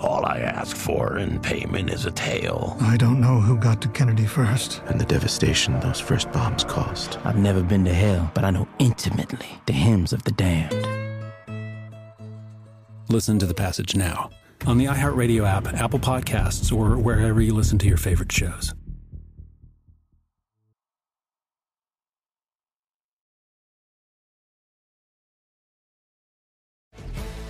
All I ask for in payment is a tale. I don't know who got to Kennedy first. And the devastation those first bombs caused. I've never been to hell, but I know intimately the hymns of the damned. Listen to the passage now on the iHeartRadio app, Apple Podcasts, or wherever you listen to your favorite shows.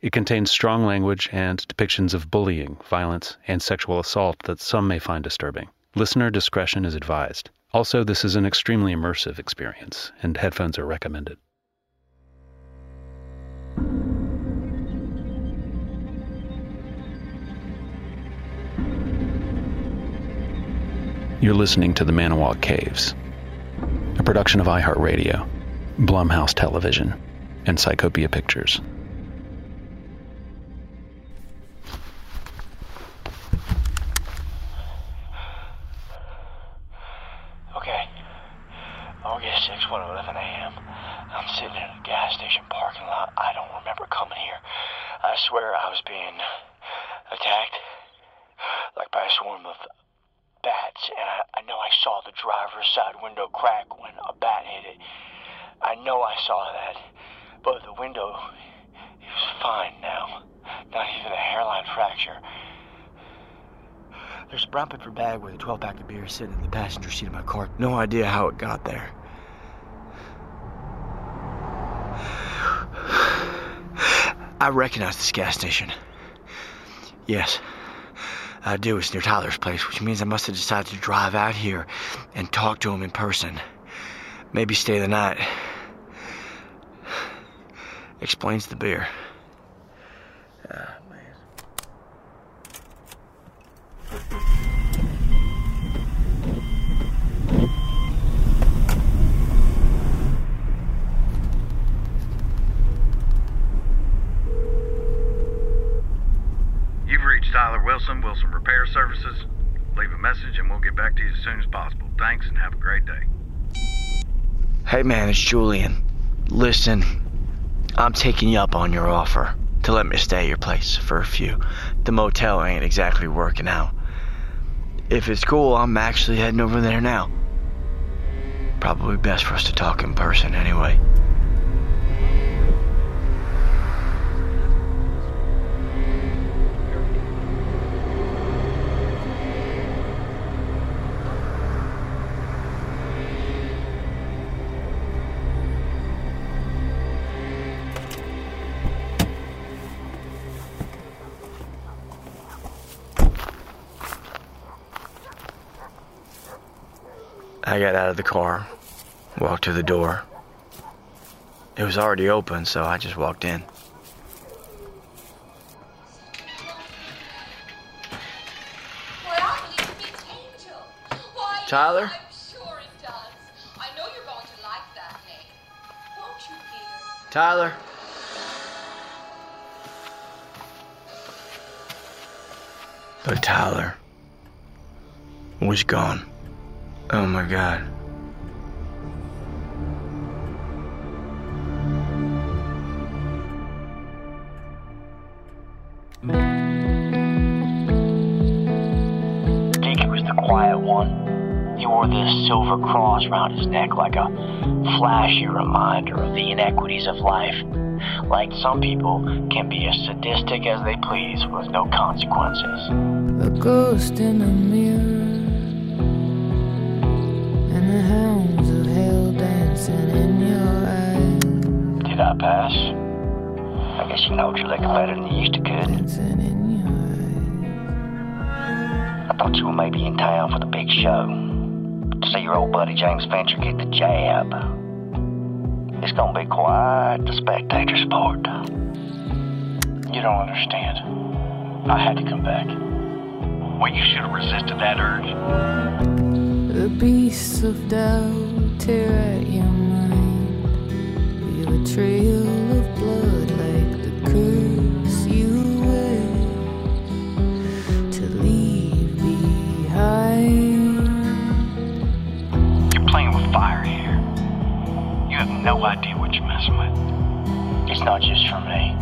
It contains strong language and depictions of bullying, violence, and sexual assault that some may find disturbing. Listener discretion is advised. Also, this is an extremely immersive experience, and headphones are recommended. You're listening to the Manawa Caves, a production of iHeartRadio, Blumhouse Television, and Psychopia Pictures. 111 a.m. I'm sitting in a gas station parking lot. I don't remember coming here. I swear I was being attacked, like by a swarm of bats, and I, I know I saw the driver's side window crack when a bat hit it. I know I saw that, but the window is fine now. Not even a hairline fracture. There's a brown paper bag with a 12 pack of beer sitting in the passenger seat of my car. No idea how it got there. I recognize this gas station. Yes, I do. It's near Tyler's place, which means I must have decided to drive out here and talk to him in person. Maybe stay the night. Explains the beer. Ah, man. You've reached Tyler Wilson, Wilson Repair Services. Leave a message and we'll get back to you as soon as possible. Thanks and have a great day. Hey man, it's Julien. Listen, I'm taking you up on your offer to let me stay at your place for a few. The motel ain't exactly working out. If it's cool, I'm actually heading over there now. Probably best for us to talk in person anyway. I got out of the car, walked to the door. It was already open, so I just walked in. Tyler? Tyler. But Tyler was gone. Oh my god. Deacon was the quiet one. He wore this silver cross around his neck like a flashy reminder of the inequities of life. Like some people can be as sadistic as they please with no consequences. A ghost in a mirror And the hounds of hell dancing in your eyes Did I pass? I guess you know your liquor better than you used to could. I thought you were maybe in town for the big show. To see your old buddy James Fincher get the jab. It's gonna be quite the spectator sport. You don't understand. I had to come back. Well, you should have resisted that urge. The beasts of doubt tear at your mind Leave a trail of blood like the curse you wish To leave behind You're playing with fire here. You have no idea what you're messing with. It's not just for me.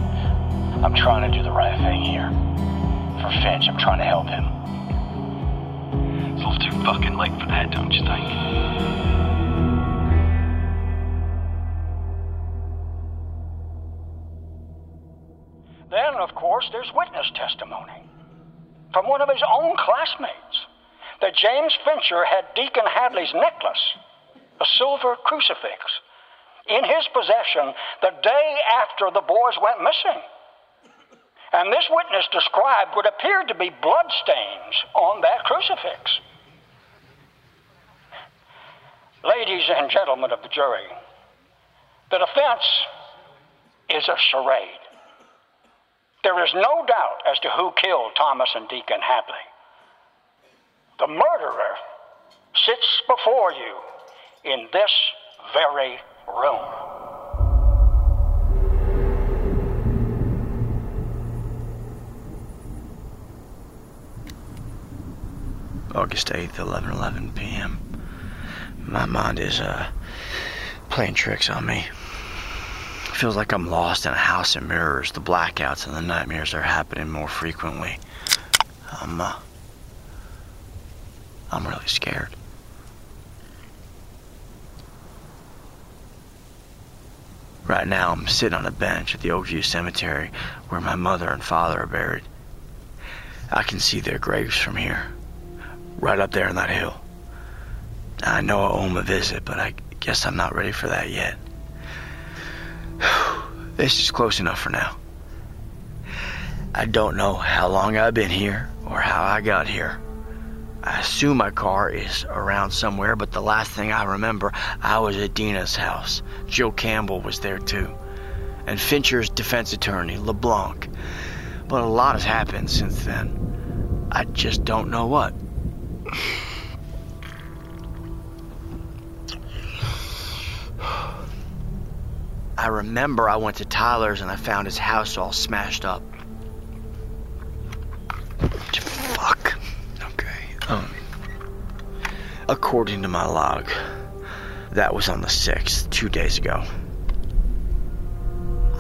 I'm trying to do the right thing here. For Finch, I'm trying to help him. Fucking late for that, don't you think? Then, of course, there's witness testimony from one of his own classmates that James Fincher had Deacon Hadley's necklace, a silver crucifix, in his possession the day after the boys went missing. And this witness described what appeared to be bloodstains on that crucifix. Ladies and gentlemen of the jury, the defense is a charade. There is no doubt as to who killed Thomas and Deacon Hadley. The murderer sits before you in this very room. August 8th, 11 11 p.m. My mind is uh, playing tricks on me. Feels like I'm lost in a house of mirrors. The blackouts and the nightmares are happening more frequently. I'm, uh, I'm really scared. Right now, I'm sitting on a bench at the Oakview Cemetery where my mother and father are buried. I can see their graves from here, right up there on that hill. I know I owe him a visit, but I guess I'm not ready for that yet. This is close enough for now. I don't know how long I've been here or how I got here. I assume my car is around somewhere, but the last thing I remember, I was at Dina's house. Jill Campbell was there too. And Fincher's defense attorney, LeBlanc. But a lot has happened since then. I just don't know what. I remember I went to Tyler's and I found his house all smashed up. Fuck. Okay. Um. According to my log, that was on the 6th, two days ago.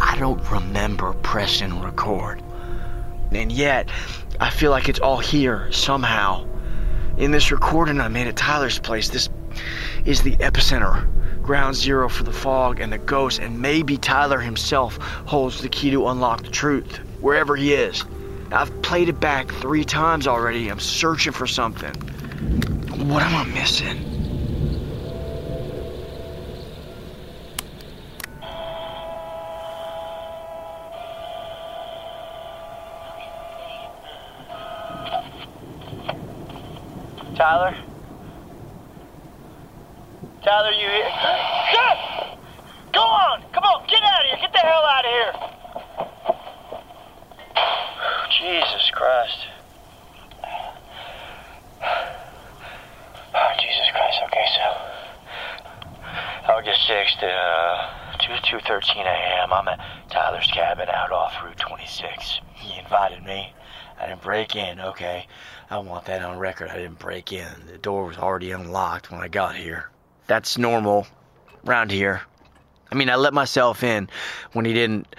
I don't remember pressing record. And yet, I feel like it's all here somehow. In this recording I made at Tyler's place, this is the epicenter ground zero for the fog and the ghost, and maybe Tyler himself holds the key to unlock the truth, wherever he is. I've played it back three times already. I'm searching for something. What am I missing? Tyler? Tyler, you here? Shut! Go on! Come on, get out of here! Get the hell out of here! Jesus Christ. Oh, Jesus Christ. Okay, so August 6th, uh, 2 2:13 a.m. I'm at Tyler's cabin out off Route 26. He invited me I didn't break in, okay? I want that on record. I didn't break in. The door was already unlocked when I got here. That's normal around here. I mean, I let myself in when he didn't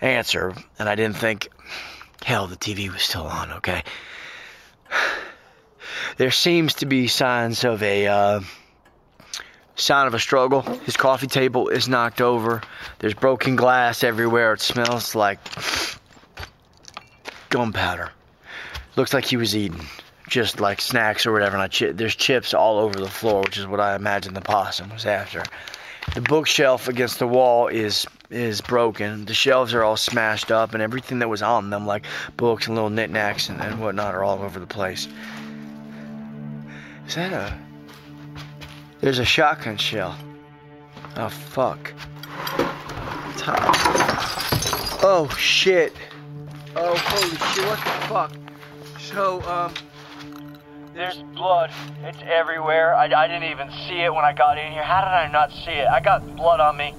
answer, and I didn't think, hell, the TV was still on, okay? There seems to be signs of a, uh, sign of a struggle. His coffee table is knocked over. There's broken glass everywhere. It smells like gunpowder. Looks like he was eating just like snacks or whatever. And I there's chips all over the floor, which is what I imagine the possum was after. The bookshelf against the wall is is broken. The shelves are all smashed up, and everything that was on them, like books and little knickknacks and, and whatnot, are all over the place. Is that a? There's a shotgun shell. Oh fuck. Oh shit. Oh holy shit! What the fuck? So um. There's blood. It's everywhere. I, I didn't even see it when I got in here. How did I not see it? I got blood on me.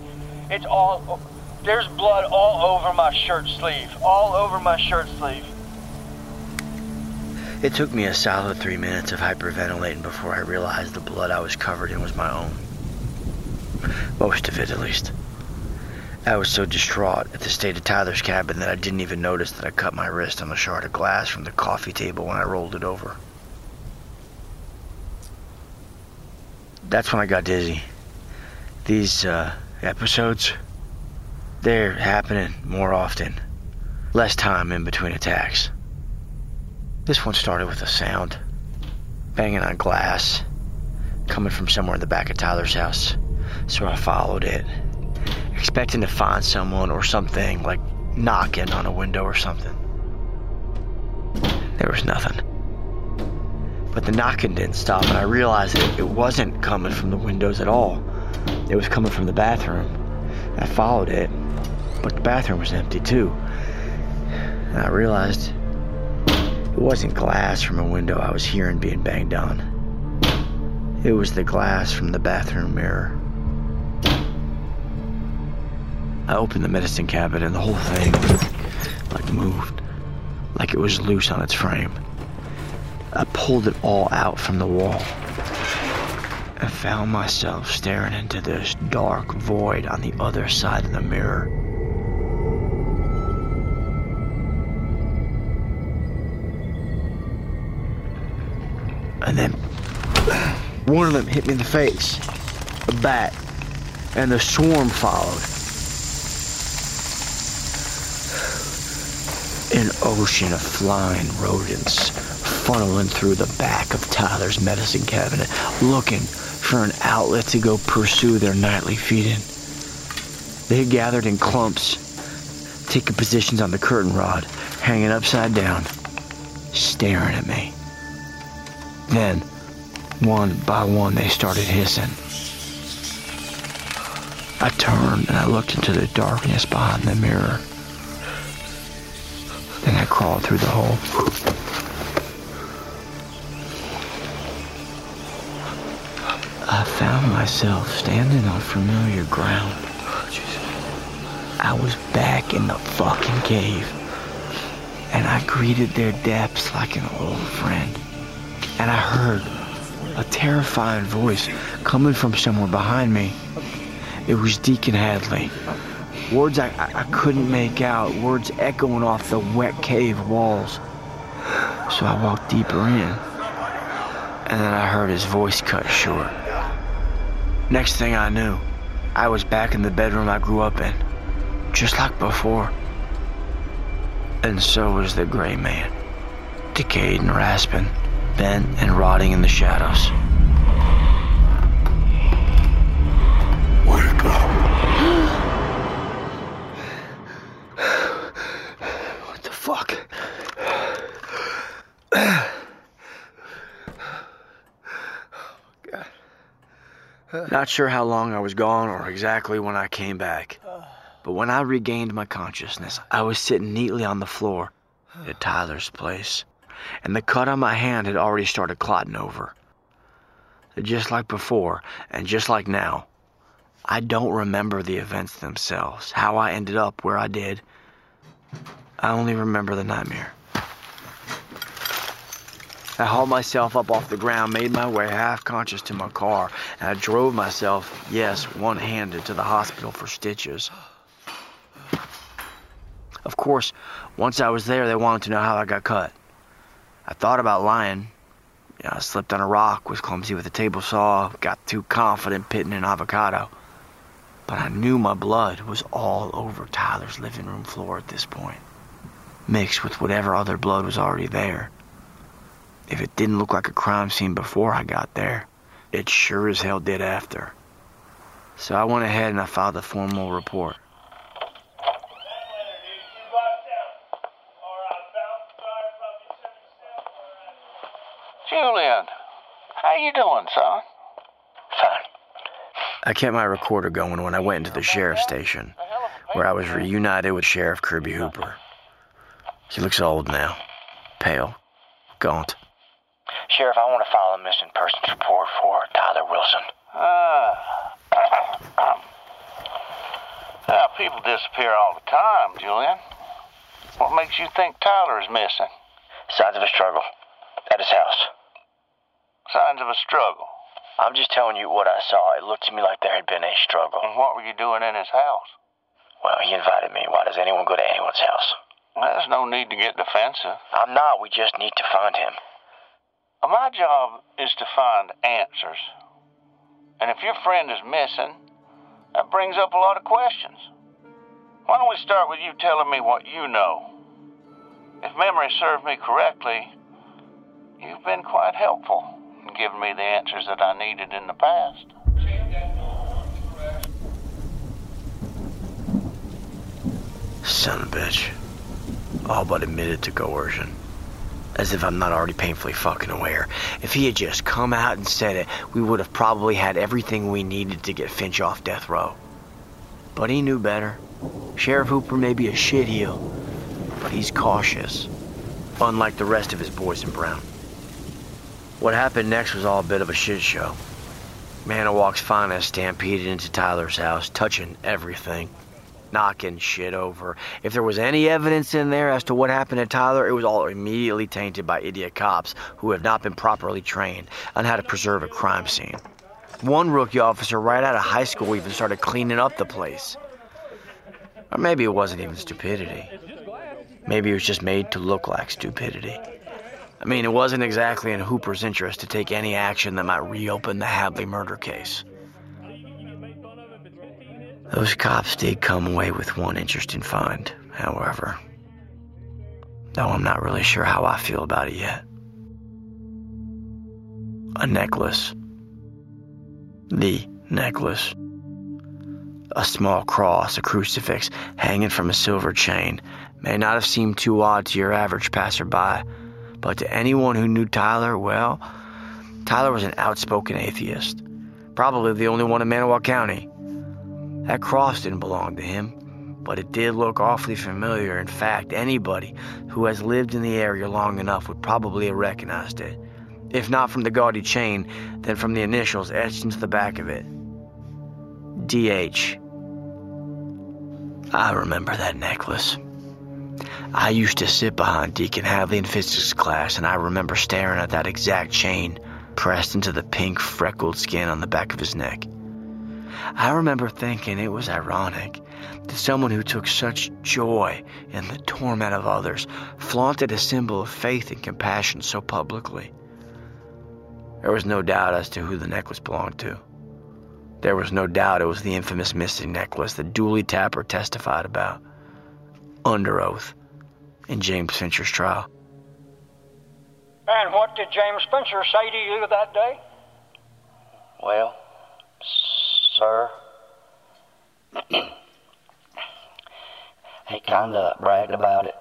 It's all. There's blood all over my shirt sleeve. All over my shirt sleeve. It took me a solid three minutes of hyperventilating before I realized the blood I was covered in was my own. Most of it, at least. I was so distraught at the state of Tyler's cabin that I didn't even notice that I cut my wrist on a shard of glass from the coffee table when I rolled it over. That's when I got dizzy. These uh, episodes, they're happening more often. Less time in between attacks. This one started with a sound banging on glass coming from somewhere in the back of Tyler's house. So I followed it, expecting to find someone or something like knocking on a window or something. There was nothing. But the knocking didn't stop, and I realized that it wasn't coming from the windows at all. It was coming from the bathroom. I followed it, but the bathroom was empty too. And I realized it wasn't glass from a window I was hearing being banged on. It was the glass from the bathroom mirror. I opened the medicine cabinet and the whole thing like moved, like it was loose on its frame. I pulled it all out from the wall. I found myself staring into this dark void on the other side of the mirror. And then one of them hit me in the face. A bat. And the swarm followed. An ocean of flying rodents funneling through the back of Tyler's medicine cabinet, looking for an outlet to go pursue their nightly feeding. They had gathered in clumps, taking positions on the curtain rod, hanging upside down, staring at me. Then, one by one, they started hissing. I turned and I looked into the darkness behind the mirror. Then I crawled through the hole. Found myself standing on familiar ground. I was back in the fucking cave. And I greeted their depths like an old friend. And I heard a terrifying voice coming from somewhere behind me. It was Deacon Hadley. Words I, I, couldn't make out, words echoing off the wet cave walls. So I walked deeper in. And then I heard his voice cut short. Next thing I knew, I was back in the bedroom I grew up in, just like before. And so was the gray man, decayed and rasping, bent and rotting in the shadows. Not sure how long I was gone or exactly when I came back. But when I regained my consciousness, I was sitting neatly on the floor at Tyler's place. And the cut on my hand had already started clotting over. Just like before, and just like now, I don't remember the events themselves, how I ended up where I did. I only remember the nightmare. I hauled myself up off the ground, made my way half conscious to my car, and I drove myself, yes, one handed, to the hospital for stitches. Of course, once I was there, they wanted to know how I got cut. I thought about lying. You know, I slipped on a rock, was clumsy with a table saw, got too confident pitting an avocado. But I knew my blood was all over Tyler's living room floor at this point, mixed with whatever other blood was already there. If it didn't look like a crime scene before I got there, it sure as hell did after. So I went ahead and I filed a formal report. Julien, how you doing, son? Fine. I kept my recorder going when I went into the sheriff's station, where I was reunited with Sheriff Kirby Hooper. He looks old now, pale, gaunt. Sheriff, I want to file a missing persons report for Tyler Wilson. Ah. now, people disappear all the time, Julien. What makes you think Tyler is missing? Signs of a struggle at his house. Signs of a struggle. I'm just telling you what I saw. It looked to me like there had been a struggle. And what were you doing in his house? Well, he invited me. Why does anyone go to anyone's house? There's no need to get defensive. I'm not. We just need to find him. My job is to find answers. And if your friend is missing, that brings up a lot of questions. Why don't we start with you telling me what you know? If memory serves me correctly, you've been quite helpful in giving me the answers that I needed in the past. Son of a bitch. All but admitted to coercion. As if I'm not already painfully fucking aware. If he had just come out and said it, we would have probably had everything we needed to get Finch off death row. But he knew better. Sheriff Hooper may be a shitheel, but he's cautious. Unlike the rest of his boys in Brown. What happened next was all a bit of a shit show. Manawak's finest stampeded into Tyler's house, touching everything knocking shit over. If there was any evidence in there as to what happened to Tyler, it was all immediately tainted by idiot cops who have not been properly trained on how to preserve a crime scene. One rookie officer right out of high school even started cleaning up the place. Or maybe it wasn't even stupidity. Maybe it was just made to look like stupidity. I mean, it wasn't exactly in Hooper's interest to take any action that might reopen the Hadley murder case. Those cops did come away with one interesting find, however. Though I'm not really sure how I feel about it yet. A necklace. The necklace. A small cross, a crucifix, hanging from a silver chain, may not have seemed too odd to your average passerby, but to anyone who knew Tyler, well, Tyler was an outspoken atheist. Probably the only one in Manawak County. That cross didn't belong to him, but it did look awfully familiar. In fact, anybody who has lived in the area long enough would probably have recognized it. If not from the gaudy chain, then from the initials etched into the back of it. DH. I remember that necklace. I used to sit behind Deacon Hadley in physics class, and I remember staring at that exact chain pressed into the pink, freckled skin on the back of his neck. I remember thinking it was ironic that someone who took such joy in the torment of others flaunted a symbol of faith and compassion so publicly. There was no doubt as to who the necklace belonged to. There was no doubt it was the infamous missing necklace that Dooley Tapper testified about, under oath, in James Fincher's trial. And what did James Fincher say to you that day? Well, sir, he kind of bragged about it,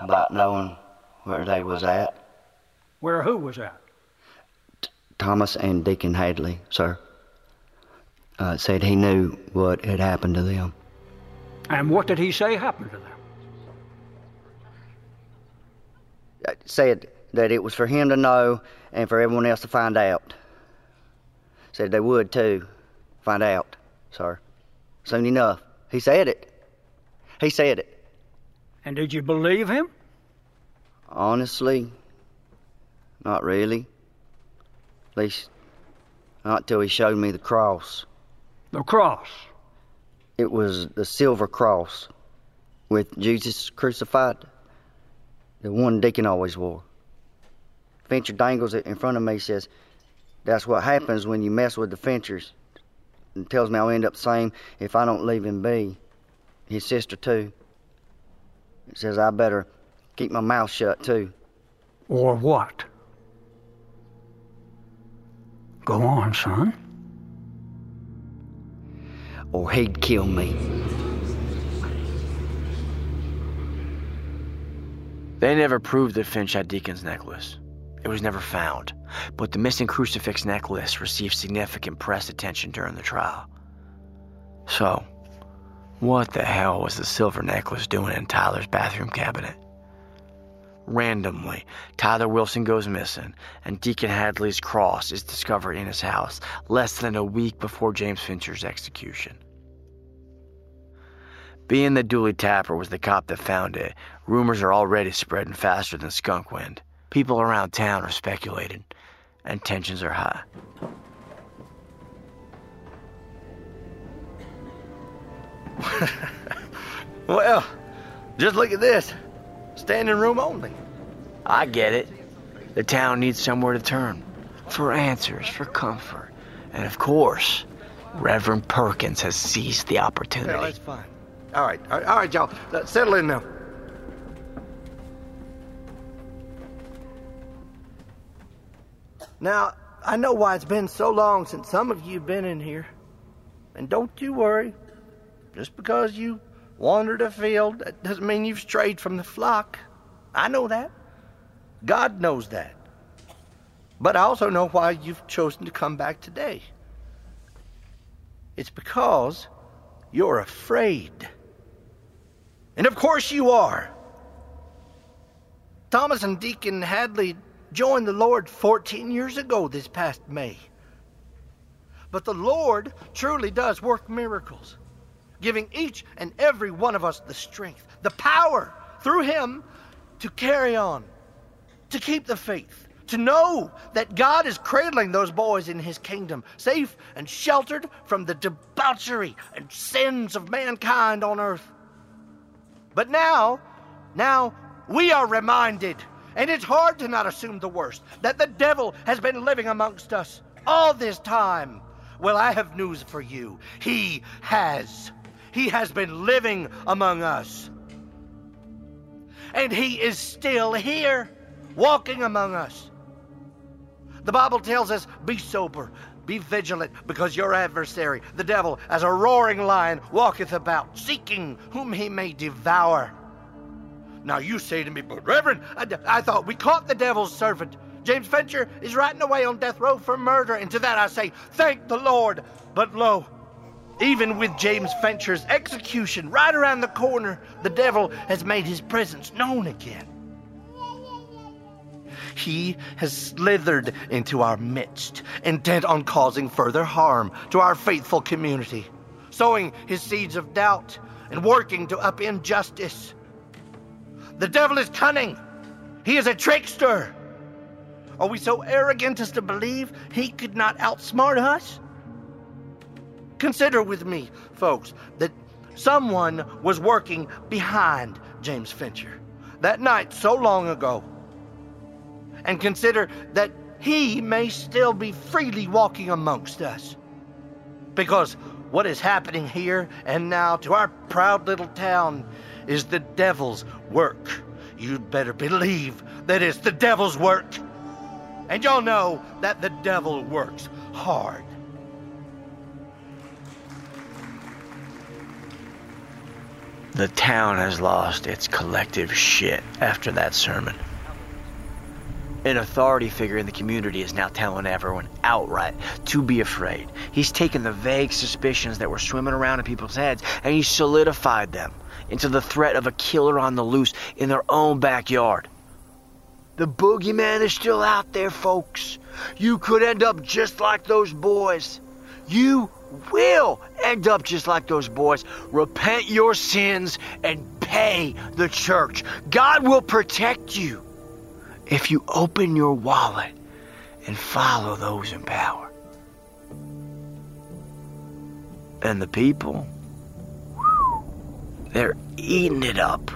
about knowing where they was at. Where who was at? Thomas and Deacon Hadley, sir, uh, said he knew what had happened to them. And what did he say happened to them? Uh, Said that it was for him to know and for everyone else to find out. Said they would too, find out, sir. Soon enough. He said it. He said it. And did you believe him? Honestly, Not really. At least, not till he showed me the cross. The cross? It was the silver cross with Jesus crucified. The one Deacon always wore. Fincher dangles it in front of me, says, That's what happens when you mess with the Finchers. And tells me I'll end up the same if I don't leave him be. His sister, too. It says I better keep my mouth shut, too. Or what? Go on, son. Or he'd kill me. They never proved that Finch had Deacon's necklace. It was never found, but the missing crucifix necklace received significant press attention during the trial. So, what the hell was the silver necklace doing in Tyler's bathroom cabinet? Randomly, Tyler Wilson goes missing, and Deacon Hadley's cross is discovered in his house less than a week before James Fincher's execution. Being that Dooley Tapper was the cop that found it, rumors are already spreading faster than skunk wind. People around town are speculating, and tensions are high. well, just look at this. Standing room only. I get it. The town needs somewhere to turn for answers, for comfort. And of course, Reverend Perkins has seized the opportunity. Yeah, that's fine. All right, all right, all right y'all. Uh, settle in now. Now, I know why it's been so long since some of you have been in here. And don't you worry. Just because you wandered afield, that doesn't mean you've strayed from the flock. I know that. God knows that. But I also know why you've chosen to come back today. It's because you're afraid. And of course you are. Thomas and Deacon Hadley joined the Lord 14 years ago this past May. But the Lord truly does work miracles, giving each and every one of us the strength, the power through Him to carry on, to keep the faith, to know that God is cradling those boys in His kingdom, safe and sheltered from the debauchery and sins of mankind on earth. But now, now we are reminded, and it's hard to not assume the worst, that the devil has been living amongst us all this time. Well, I have news for you. He has. He has been living among us. And he is still here, walking among us. The Bible tells us be sober, be vigilant, because your adversary, the devil, as a roaring lion, walketh about, seeking whom he may devour. Now you say to me, but Reverend, I, I thought we caught the devil's servant. James Fincher is rotting away on death row for murder, and to that I say, thank the Lord. But lo, even with James Fincher's execution right around the corner, the devil has made his presence known again. He has slithered into our midst, intent on causing further harm to our faithful community, sowing his seeds of doubt and working to upend justice. The devil is cunning. He is a trickster. Are we so arrogant as to believe he could not outsmart us? Consider with me, folks, that someone was working behind James Fincher that night so long ago. And consider that he may still be freely walking amongst us. Because what is happening here and now to our proud little town is the devil's work. You'd better believe that it's the devil's work. And y'all know that the devil works hard. The town has lost its collective shit after that sermon. An authority figure in the community is now telling everyone outright to be afraid. He's taken the vague suspicions that were swimming around in people's heads and he's solidified them into the threat of a killer on the loose in their own backyard. The boogeyman is still out there, folks. You could end up just like those boys. You will end up just like those boys. Repent your sins and pay the church. God will protect you. if you open your wallet and follow those in power. And the people, they're eating it up.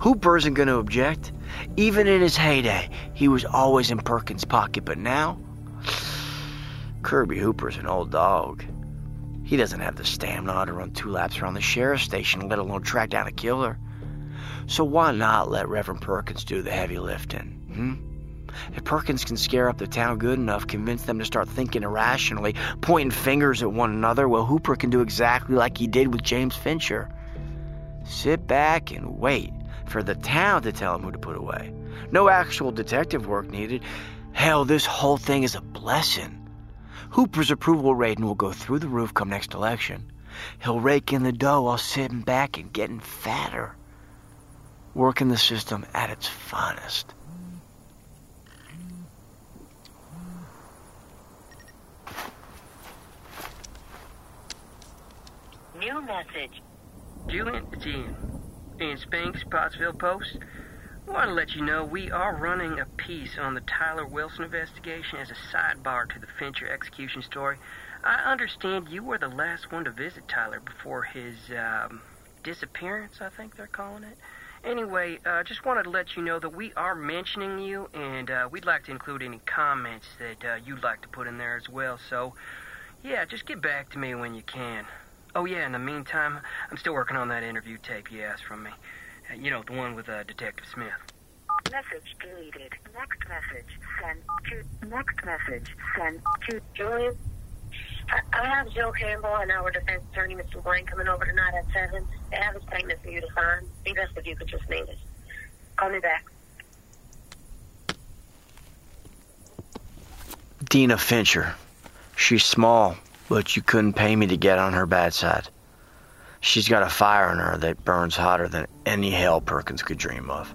Hooper isn't going to object. Even in his heyday, he was always in Perkins' pocket, but now, Kirby Hooper's an old dog. He doesn't have the stamina to run two laps around the sheriff's station, let alone track down a killer. So why not let Reverend Perkins do the heavy lifting? Hmm? If Perkins can scare up the town good enough, convince them to start thinking irrationally, pointing fingers at one another, well, Hooper can do exactly like he did with James Fincher. Sit back and wait for the town to tell him who to put away. No actual detective work needed. Hell, this whole thing is a blessing. Hooper's approval rating will go through the roof come next election. He'll rake in the dough while sitting back and getting fatter. Working the system at its finest. New message. Julien, it's Ian. Ian Spinks, Pottsville Post. Want to let you know we are running a piece on the Tyler Wilson investigation as a sidebar to the Fincher execution story. I understand you were the last one to visit Tyler before his um, disappearance, I think they're calling it. Anyway, uh, just wanted to let you know that we are mentioning you, and uh, we'd like to include any comments that uh, you'd like to put in there as well. So, yeah, just get back to me when you can. Oh, yeah, in the meantime, I'm still working on that interview tape you asked from me. Uh, you know, the one with uh, Detective Smith. Message deleted. Next message sent to. Next message sent to Julien. I have Joe Campbell and our defense attorney, Mr. Blaine, coming over tonight at 7. They have a statement for you to sign. Be best if you could just meet us. Call me back. Dina Fincher. She's small, but you couldn't pay me to get on her bad side. She's got a fire in her that burns hotter than any hell Perkins could dream of.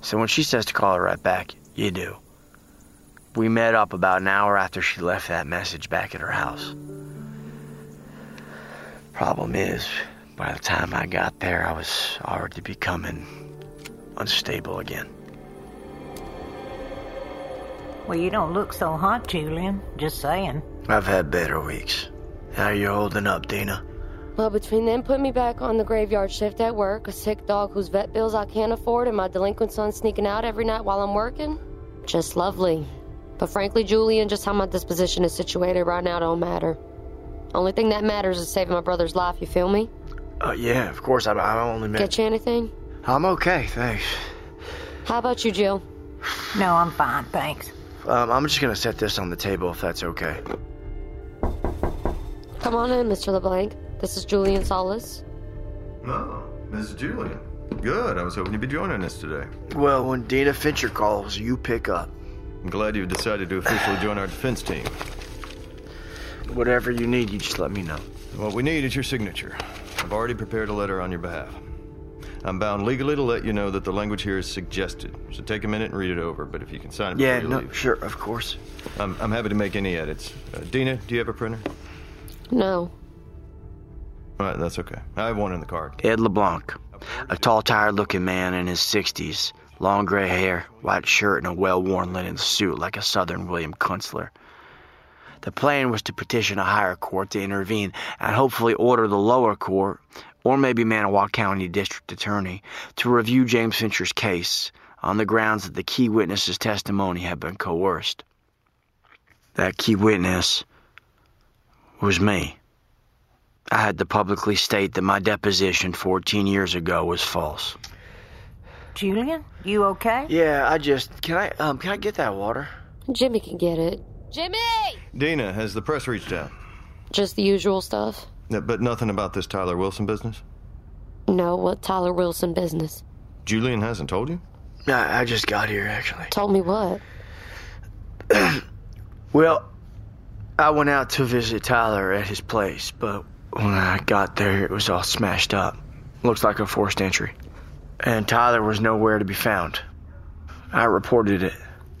So when she says to call her right back, you do. We met up about an hour after she left that message back at her house. Problem is, by the time I got there, I was already becoming unstable again. Well, you don't look so hot, Julien. Just saying. I've had better weeks. How you holding up, Dina? Well, between them putting me back on the graveyard shift at work, a sick dog whose vet bills I can't afford, and my delinquent son sneaking out every night while I'm working, just lovely. But frankly, Julien, just how my disposition is situated right now don't matter. Only thing that matters is saving my brother's life, you feel me? Uh, yeah, of course. I, I only meant... Get you anything? I'm okay, thanks. How about you, Jill? No, I'm fine, thanks. Um, I'm just gonna set this on the table if that's okay. Come on in, Mr. LeBlanc. This is Julien Solis. Oh, Miss Julien. Good. I was hoping you'd be joining us today. Well, when Dina Fincher calls, you pick up. I'm glad you've decided to officially join our defense team. Whatever you need, you just let me know. What we need is your signature. I've already prepared a letter on your behalf. I'm bound legally to let you know that the language here is suggested, so take a minute and read it over. But if you can sign it before Yeah, you no, leave, sure, of course. I'm, I'm happy to make any edits. Uh, Dina, do you have a printer? No. All right, that's okay. I have one in the car. Ed LeBlanc, a tall, tired-looking man in his 60s, long gray hair, white shirt, and a well-worn linen suit like a Southern William Kunstler. The plan was to petition a higher court to intervene and hopefully order the lower court, or maybe Manawa County District Attorney, to review James Fincher's case on the grounds that the key witness's testimony had been coerced. That key witness was me. I had to publicly state that my deposition 14 years ago was false. Julien, you okay? Yeah, I just can I um can I get that water? Jimmy can get it. Jimmy! Dina, has the press reached out? Just the usual stuff. Yeah, but nothing about this Tyler Wilson business? No, what Tyler Wilson business? Julien hasn't told you? I, I just got here actually. Told me what? Well, I went out to visit Tyler at his place, but when I got there, it was all smashed up. Looks like a forced entry. And Tyler was nowhere to be found. I reported it.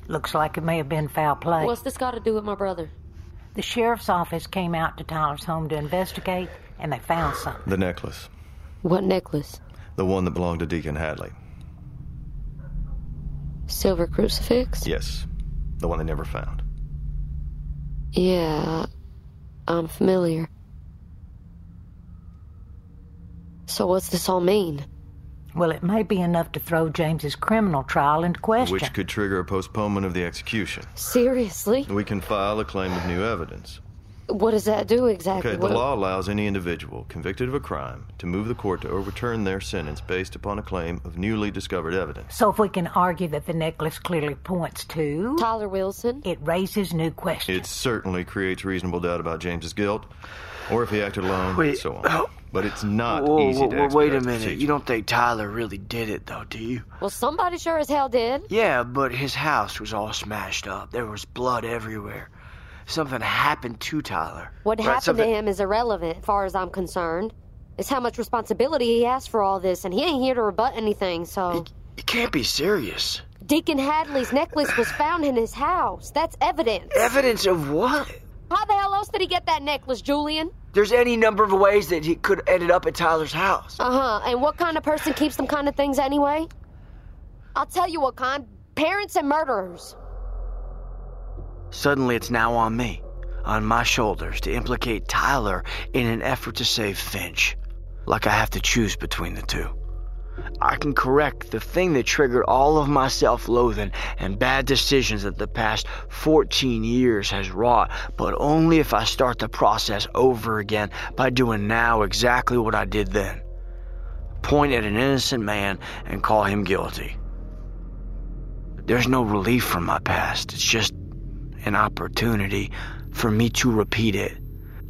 Looks like it may have been foul play. What's this got to do with my brother? The sheriff's office came out to Tyler's home to investigate, and they found something. The necklace. What necklace? The one that belonged to Deacon Hadley. silver crucifix? Yes, the one they never found. Yeah, I'm familiar. So what's this all mean? Well, it may be enough to throw James's criminal trial into question. Which could trigger a postponement of the execution. Seriously? We can file a claim of new evidence. What does that do exactly? Okay, the What- law allows any individual convicted of a crime to move the court to overturn their sentence based upon a claim of newly discovered evidence. So if we can argue that the necklace clearly points to Tyler Wilson, it raises new questions. It certainly creates reasonable doubt about James's guilt, or if he acted alone, Wait, and so on. But it's not Whoa, easy whoa, to whoa, wait a minute. procedure. You don't think Tyler really did it, though, do you? Well, somebody sure as hell did. Yeah, but his house was all smashed up. There was blood everywhere. Something happened to Tyler. What Right, happened something- to him is irrelevant, as far as I'm concerned. It's how much responsibility he has for all this, and he ain't here to rebut anything, so. You can't be serious. Deacon Hadley's necklace was found in his house. That's evidence. Evidence of what? How the hell else did he get that necklace, Julien? There's any number of ways that he could have ended up at Tyler's house. Uh huh. And what kind of person keeps them kind of things anyway? I'll tell you what kind parents and murderers. Suddenly, it's now on me, on my shoulders, to implicate Tyler in an effort to save Finch. Like I have to choose between the two. I can correct the thing that triggered all of my self loathing and bad decisions that the past 14 years has wrought, but only if I start the process over again by doing now exactly what I did then point at an innocent man and call him guilty. There's no relief from my past, it's just an opportunity for me to repeat it.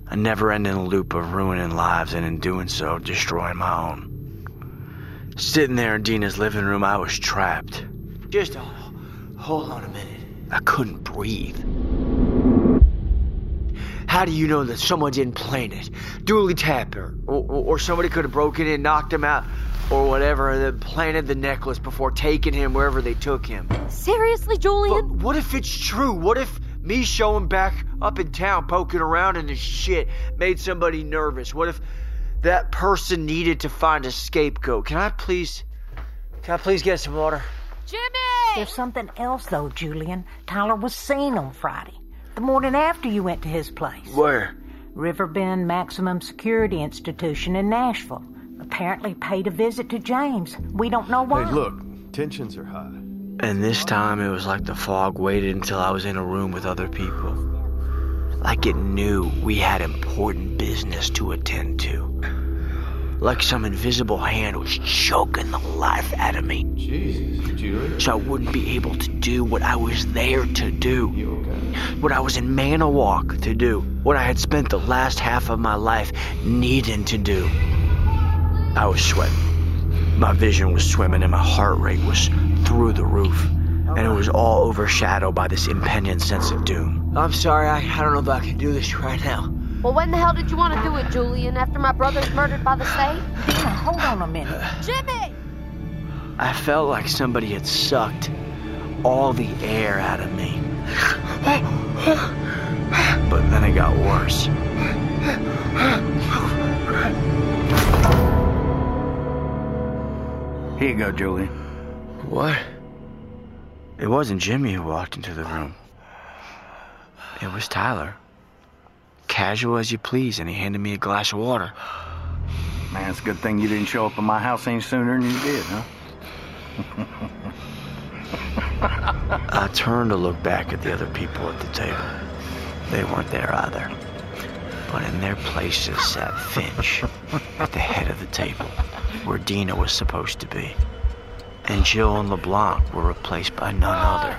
A never ending loop of ruining lives and in doing so, destroying my own. Sitting there in Dina's living room, I was trapped. Just oh, hold on a minute. I couldn't breathe. How do you know that someone didn't plant it? Dooley Tapper, or, or somebody could have broken in, knocked him out, or whatever, and then planted the necklace before taking him wherever they took him. Seriously, Julien? But What if it's true? What if me showing back up in town, poking around in this shit, made somebody nervous? What if that person needed to find a scapegoat? Can I please, can I please get some water? Jimmy! There's something else, though, Julien. Tyler was seen on Friday, the morning after you went to his place. Where? Riverbend Maximum Security Institution in Nashville. Apparently paid a visit to James. We don't know why. Hey, look, tensions are high. And this time it was like the fog waited until I was in a room with other people. Like it knew we had important business to attend to. Like some invisible hand was choking the life out of me. Jesus, Julie. So I wouldn't be able to do what I was there to do. You okay? What I was in Manawalk to do. What I had spent the last half of my life needing to do. I was sweating. My vision was swimming and my heart rate was through the roof. And it was all overshadowed by this impending sense of doom. I'm sorry, I, I don't know if I can do this right now. Well, when the hell did you want to do it, Julien? After my brother's murdered by the state? Dina, hold on a minute. Jimmy! I felt like somebody had sucked all the air out of me. But then it got worse. Here you go, Julien. What? It wasn't Jimmy who walked into the room. It was Tyler. Casual as you please, and he handed me a glass of water. Man, it's a good thing you didn't show up at my house any sooner than you did, huh? I turned to look back at the other people at the table. They weren't there either. But in their places sat Finch at the head of the table, where Dina was supposed to be. And Jill and LeBlanc were replaced by none other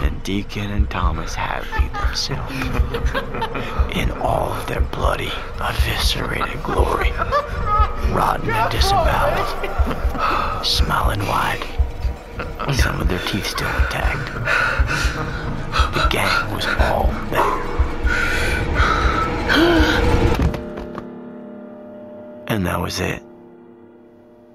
than Deacon and Thomas Hadley themselves. In all of their bloody, eviscerated glory, rotten and disemboweled, smiling wide, some of their teeth still intact. The gang was all there. And that was it.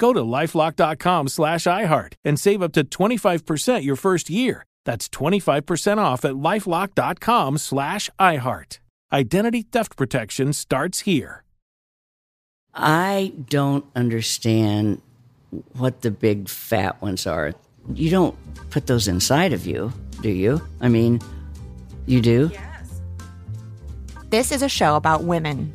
Go to lifelock.com slash iHeart and save up to 25% your first year. That's 25% off at lifelock.com slash iHeart. Identity theft protection starts here. I don't understand what the big fat ones are. You don't put those inside of you, do you? I mean, you do? Yes. This is a show about women.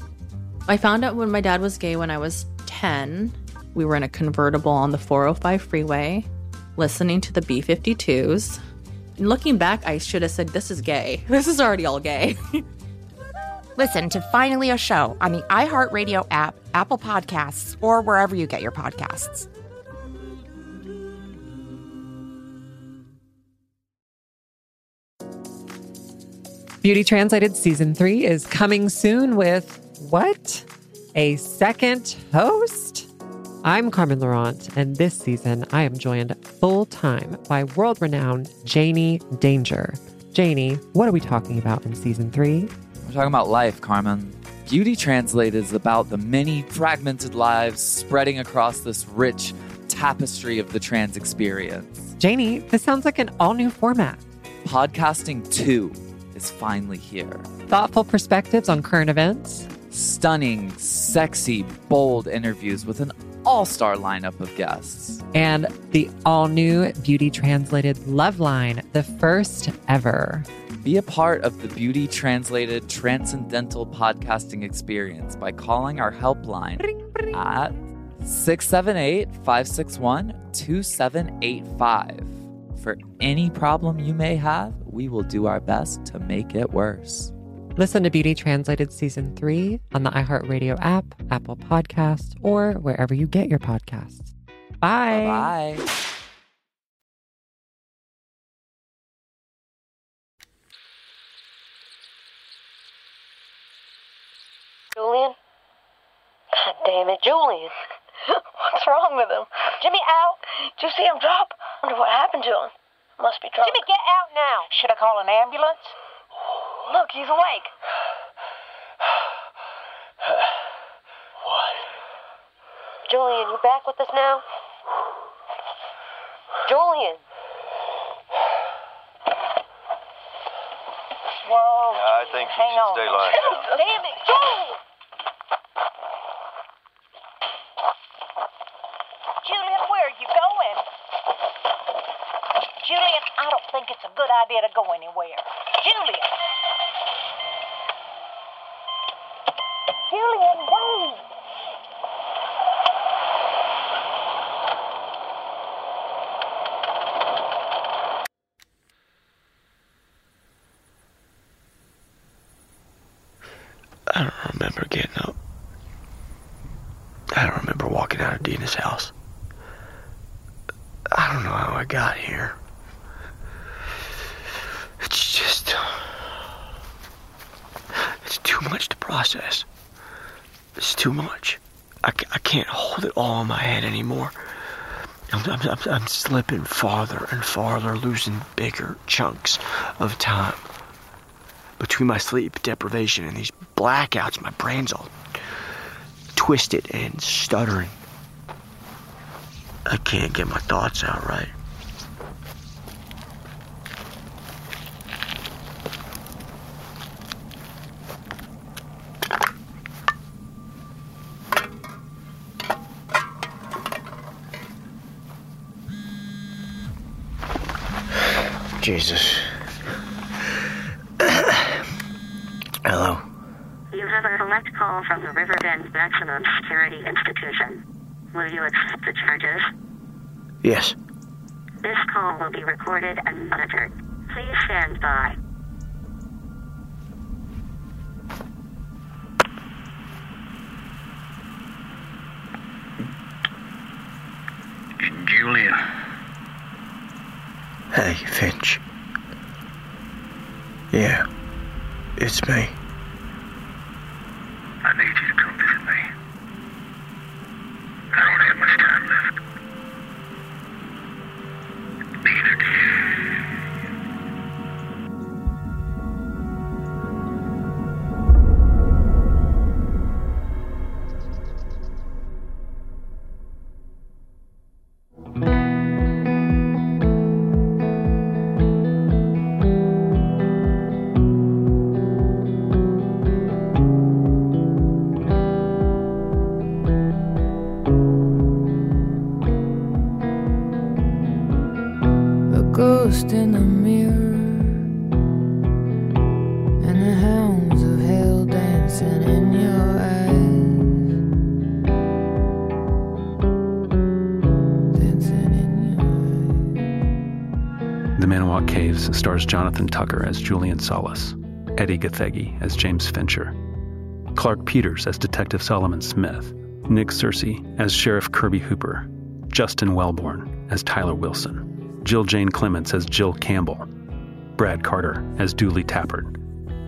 I found out when my dad was gay when I was 10. We were in a convertible on the 405 freeway, listening to the B 52s. And looking back, I should have said, This is gay. This is already all gay. Listen to Finally a Show on the iHeartRadio app, Apple Podcasts, or wherever you get your podcasts. Beauty Translated Season 3 is coming soon with what? A second host? I'm Carmen Laurent, and this season I am joined full time by world renowned Janie Danger. Janie, what are we talking about in season three? We're talking about life, Carmen. Beauty Translated is about the many fragmented lives spreading across this rich tapestry of the trans experience. Janie, this sounds like an all new format. Podcasting 2 is finally here. Thoughtful perspectives on current events, stunning, sexy, bold interviews with an all star lineup of guests. and the all new Beauty Translated Love Line, the first ever. Be a part of the Beauty Translated Transcendental Podcasting experience by calling our helpline at 678 561 2785. For any problem you may have, we will do our best to make it worse. Listen to Beauty Translated Season 3 on the iHeartRadio app, Apple Podcasts, or wherever you get your podcasts. Bye. Bye. Julien? God damn it, Julien. What's wrong with him? Jimmy, out. Did you see him drop? I wonder what happened to him. Must be drunk. Jimmy, get out now. Should I call an ambulance? Look, he's awake. What? Julien, you back with us now? Julien. Whoa. I think you Hang should on. stay lying down. Damn it, Julien! Julien, where are you going? Julien, I don't think it's a good idea to go anywhere. Julien! Julien! I don't remember getting up. I don't remember walking out of Dina's house. I don't know how I got here. It's just. It's too much to process. It's too much. I, I can't hold it all in my head anymore. I'm, I'm, I'm, slipping farther and farther, losing bigger chunks of time. Between my sleep deprivation and these blackouts, my brain's all twisted and stuttering. I can't get my thoughts out right. Jesus. Hello. You have a select call from the Riverbend Maximum Security Institution. Will you accept the charges? Yes. This call will be recorded and monitored. Please stand by. Julia. Hey, Finch. Yeah, it's me. I need you to come visit me. In the mirror, the of hell dancing in your eyes. The Manawa Caves stars Jonathan Tucker as Julien Solis, Edi Gathegi as James Fincher, Clarke Peters as Detective Solomon Smith, Nick Searcy as Sheriff Kirby Hooper, Justin Welborn as Tyler Wilson, Jill Jane Clements as Jill Campbell, Brad Carter as Dooley Tappert,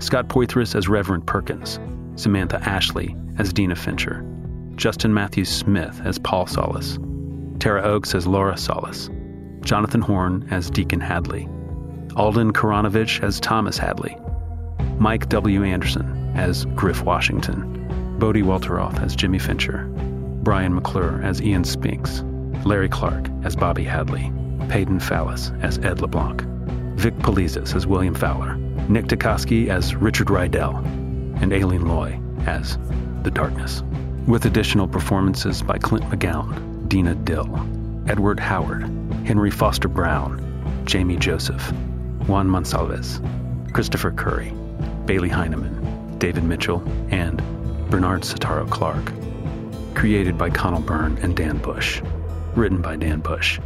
Scott Poitras as Reverend Perkins, Samantha Ashley as Dina Fincher, Justin Matthews Smith as Paul Solis, Tara Oakes as Laura Solis, Jonathan Horn as Deacon Hadley, Alden Karanovich as Thomas Hadley, Mike W. Anderson as Griff Washington, Bodie Walteroth as Jimmy Fincher, Brian McClure as Ian Spinks, Larry Clark as Bobby Hadley, Peyton Fallis as Ed LeBlanc, Vic Polizos as William Fowler, Nick Tukoski as Richard Rydell, and Aileen Loy as The Darkness, with additional performances by Clint McGowan, Dina Dill, Edward Howard, Henry Foster Brown, Jamie Joseph, Juan Monsalves, Christopher Curry, Bailey Heineman, David Mitchell, and Bernard Sataro Clark. Created by Connell Byrne and Dan Bush. Written by Dan Bush,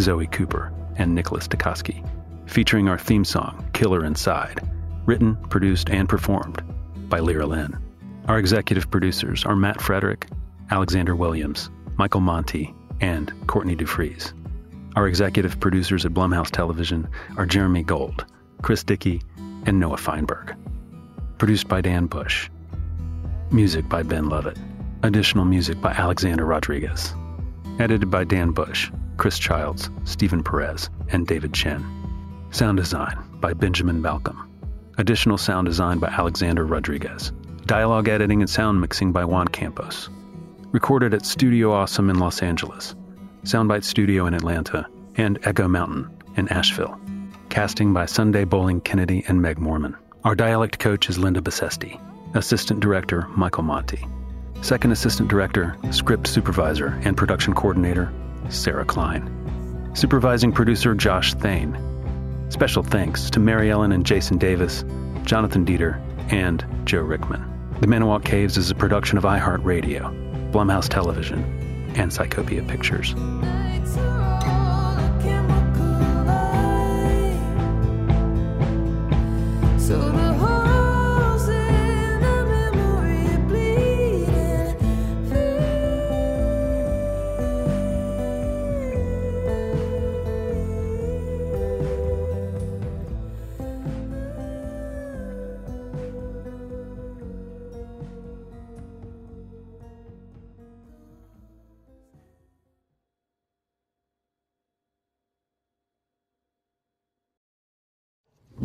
Zoe Cooper, and Nicholas Tukoski. Featuring our theme song, Killer Inside. Written, produced, and performed by Lyra Lynn. Our executive producers are Matt Frederick, Alexander Williams, Michael Monty, and Courtney DeFries. Our executive producers at Blumhouse Television are Jeremy Gold, Chris Dickey, and Noah Feinberg. Produced by Dan Bush. Music by Ben Lovett. Additional music by Alexander Rodriguez. Edited by Dan Bush, Chris Childs, Stephen Perez, and David Chen. Sound design by Benjamin Malcolm. Additional sound design by Alexander Rodriguez. Dialogue editing and sound mixing by Juan Campos. Recorded at Studio Awesome in Los Angeles, Soundbite Studio in Atlanta, and Echo Mountain in Asheville. Casting by Sunday Boling Kennedy and Meg Morman. Our dialect coach is Linda Besesti. Assistant Director Michael Monty. Second Assistant Director, Script Supervisor, and Production Coordinator Sarah Klein. Supervising Producer Josh Thane. Special thanks to Mary Ellen and Jason Davis, Jonathan Dieter, and Joe Rickman. The Manawak Caves is a production of iHeartRadio, Blumhouse Television, and Psychopia Pictures.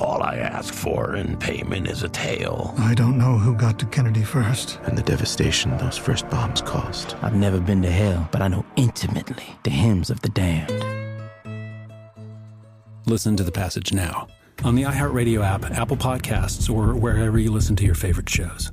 All I ask for in payment is a tale. I don't know who got to Kennedy first. And the devastation those first bombs caused. I've never been to hell, but I know intimately the hymns of the damned. Listen to the passage now on the iHeartRadio app, Apple Podcasts, or wherever you listen to your favorite shows.